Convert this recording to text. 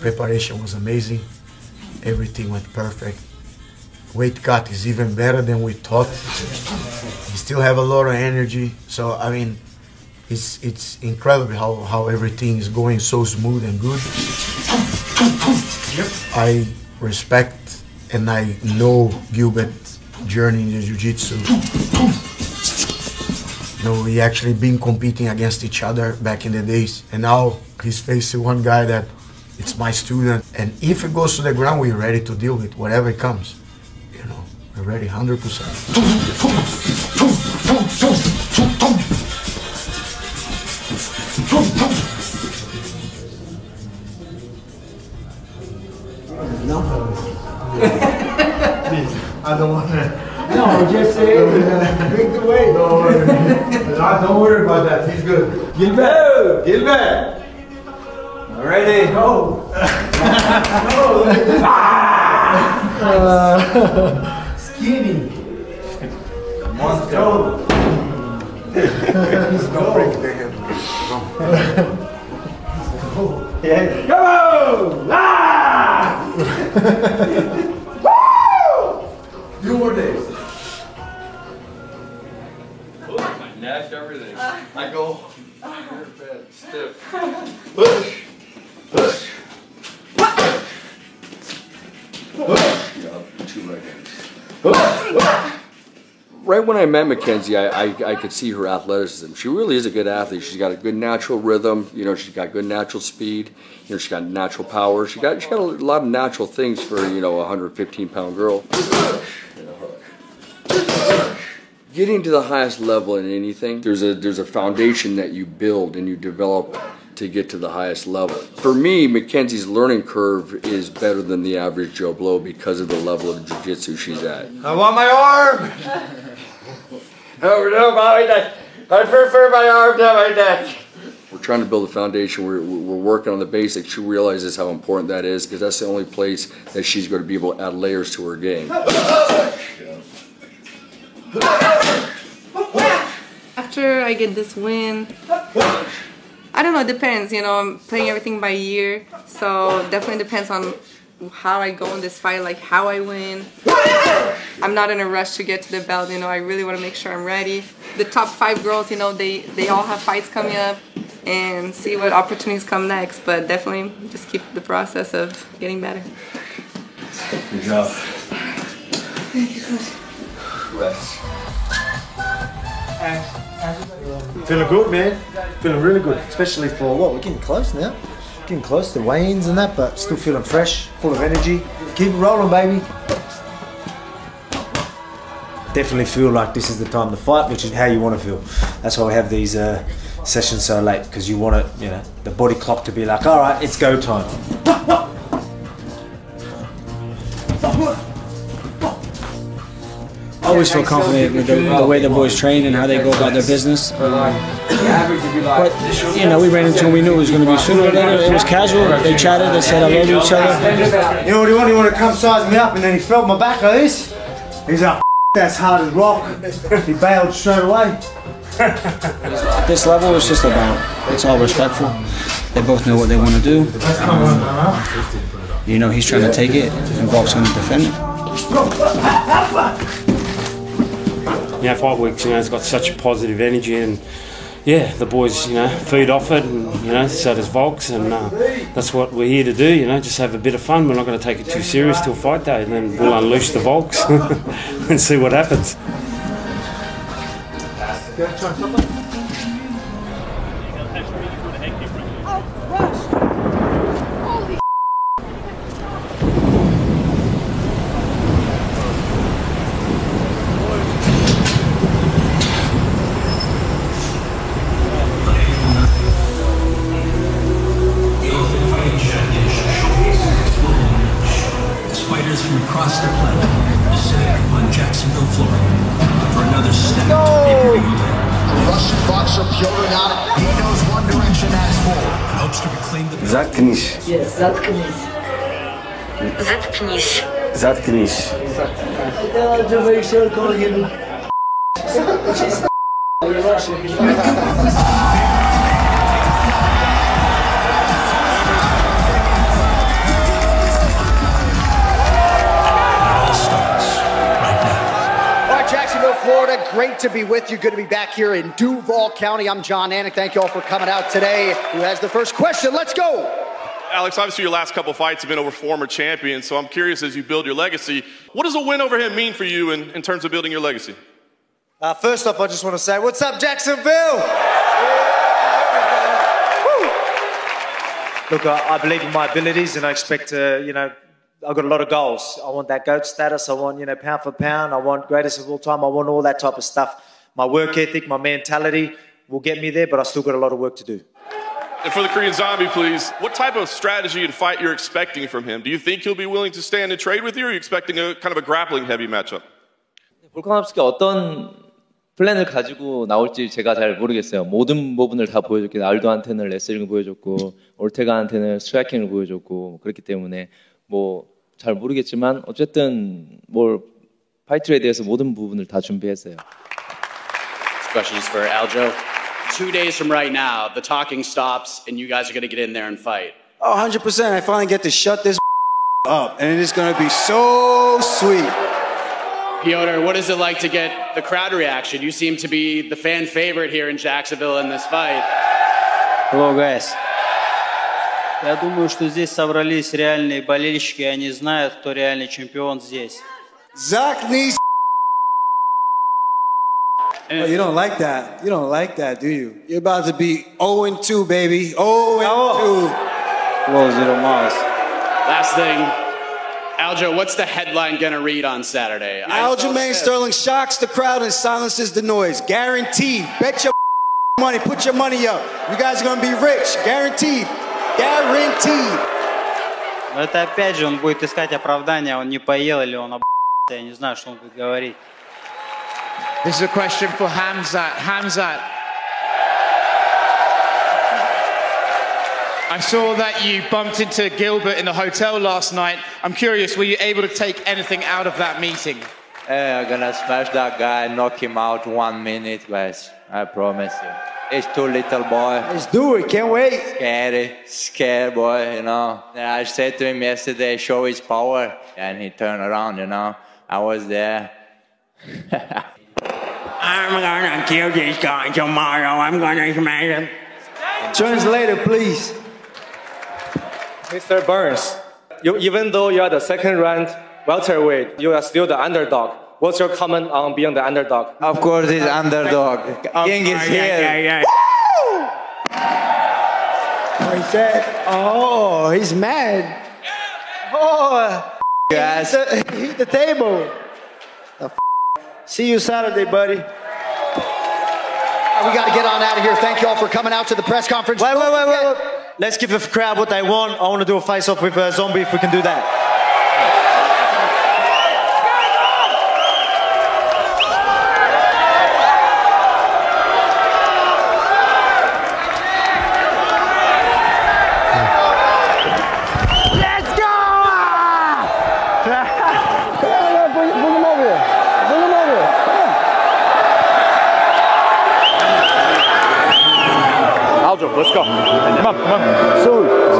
Preparation was amazing. Everything went perfect. Weight cut is even better than we thought. He still have a lot of energy. So I mean, it's it's incredible how, how everything is going so smooth and good. I respect and I know Gilbert's journey in the jiu-jitsu. You know, we actually been competing against each other back in the days, and now he's facing one guy that it's my student. And if it goes to the ground, we're ready to deal with whatever it comes. You know, we're ready 100%. No. I don't want to. No, just say it. Bring the weight. Don't worry. don't worry about that. He's good. Gilbert! Gilbert! Ready? Go. uh, skinny. Must go. Let's go. Break the hand. Yeah. Go! Ah! Woo! Few more days. Oh, My neck, everything. I go stiff. two right. Right when I met Mackenzie, I, I, I could see her athleticism. She really is a good athlete. She's got a good natural rhythm. You know, she's got good natural speed. You know, she's got natural power. She got she got a lot of natural things for you know a 115 pound girl. Getting to the highest level in anything, there's a there's a foundation that you build and you develop to get to the highest level. For me, Mackenzie's learning curve is better than the average Joe Blow because of the level of jiu-jitsu she's at. I want my arm! Oh no, my neck. I prefer my arm to my neck. We're trying to build a foundation. We're, we're working on the basics. She realizes how important that is because that's the only place that she's going to be able to add layers to her game. After I get this win, I don't know, it depends. You know, I'm playing everything by year, so definitely depends on how I go in this fight, like how I win. I'm not in a rush to get to the belt, you know, I really want to make sure I'm ready. The top five girls, you know, they, they all have fights coming up and see what opportunities come next, but definitely just keep the process of getting better. Good job. Thank you, coach. Rest. Feeling good, man. Feeling really good, especially for what we're getting close now. Getting close to weigh-ins and that, but still feeling fresh, full of energy. Keep rolling, baby. Definitely feel like this is the time to fight, which is how you want to feel. That's why we have these uh, sessions so late because you want it, you know, the body clock to be like, all right, it's go time. I always feel confident with the, the way the boys train and how they go about their business. Um, but you know, we ran into them. We knew it was going to be sooner or later. It was casual. They chatted. They said hello to each other. You know what he wanted? He wanted to come size me up, and then he felt my back like this. He's like, that's hard as rock. He bailed straight away. At this level, it's just about it's all respectful. They both know what they want to do. Um, you know, he's trying to take it, and Volk's going to defend it. You know, five weeks, you know, it's got such a positive energy and yeah, the boys, you know, feed off it and, you know, so does Volks and uh, that's what we're here to do, you know, just have a bit of fun. We're not going to take it too serious till fight day and then we'll unleash the Volks and see what happens. Fighters Заткнись. Заткнись. Заткнись. Заткнись. Great to be with you. Good to be back here in Duval County. I'm Jon Anik. Thank you all for coming out today. Who has the first question? Let's go. Alex, obviously your last couple fights have been over former champions, so I'm curious as you build your legacy, what does a win over him mean for you in, in terms of building your legacy? Uh, first off, I just want to say, what's up, Jacksonville? Woo! Look, I, I believe in my abilities, and I expect to, you know, I've got a lot of goals. I want that GOAT status. I want, you know, pound for pound. I want greatest of all time. I want all that type of stuff. My work ethic, my mentality will get me there, but I still got a lot of work to do. And for the Korean Zombie, please, what type of strategy and fight you're expecting from him? Do you think he'll be willing to stand and trade with you, or are you expecting a kind of a grappling heavy matchup? 볼카nov스키가 어떤 플랜을 가지고 나올지 제가 잘 모르겠어요. 모든 부분을 다 보여줬기 알도한테는 레슬링을 보여줬고 올테가한테는 스트라이킹을 보여줬고 그렇기 때문에 뭐 잘 모르겠지만 어쨌든 뭘 파이트에 대해서 모든 부분을 다 준비했어요. This question is for Aljo. Two days from right now, the talking stops, and you guys are going to get in there and fight. Oh, 100%. I finally get to shut this up, and it is going to be so sweet. Piotr, what is it like to get the crowd reaction? You seem to be the fan favorite here in Jacksonville in this fight. Hello, guys. Я думаю, что здесь собрались реальные болельщики, и они знают, кто реальный чемпион здесь. Zach needs. Oh, you don't like that. You don't like that, do you? You're about to be 0 and 2, baby. 0 and 2. Whoa, zero miles. Last thing, Aljo, what's the headline going to read on Saturday? I- Aljamain Sterling shocks the crowd and silences the noise. Guaranteed. Bet your money. Put your money up. You guys are going to be rich. Guaranteed. Guaranteed. Но это опять же, он будет искать он не поел или он об... Я не знаю, что он будет говорить. This is a question for Khamzat. Khamzat. I saw that you bumped into Gilbert in the hotel last night. I'm curious, were you able to take anything out of that meeting? Hey, I'm gonna smash that guy, knock him out one minute, guys. I promise you. He's too little boy. Let's do it. Can't wait. Scary, scared boy, you know. And I said to him yesterday, show his power. And he turned around, you know. I was there. I'm gonna kill this guy tomorrow. I'm gonna smash him. Translator, please. Mr. Burns, you, even though you are the second ranked welterweight, you are still the underdog. What's your comment on being the underdog? Of course, he's underdog. King is here. Oh, he said, oh, he's mad. Oh, Guys. Hit the, hit the table. The f- See you Saturday, buddy. We got to get on out of here. Thank you all for coming out to the press conference. Wait, wait, wait, wait, wait. Let's give the crowd what they want. I want to do a face off with uh, Zombie if we can do that. Samsung.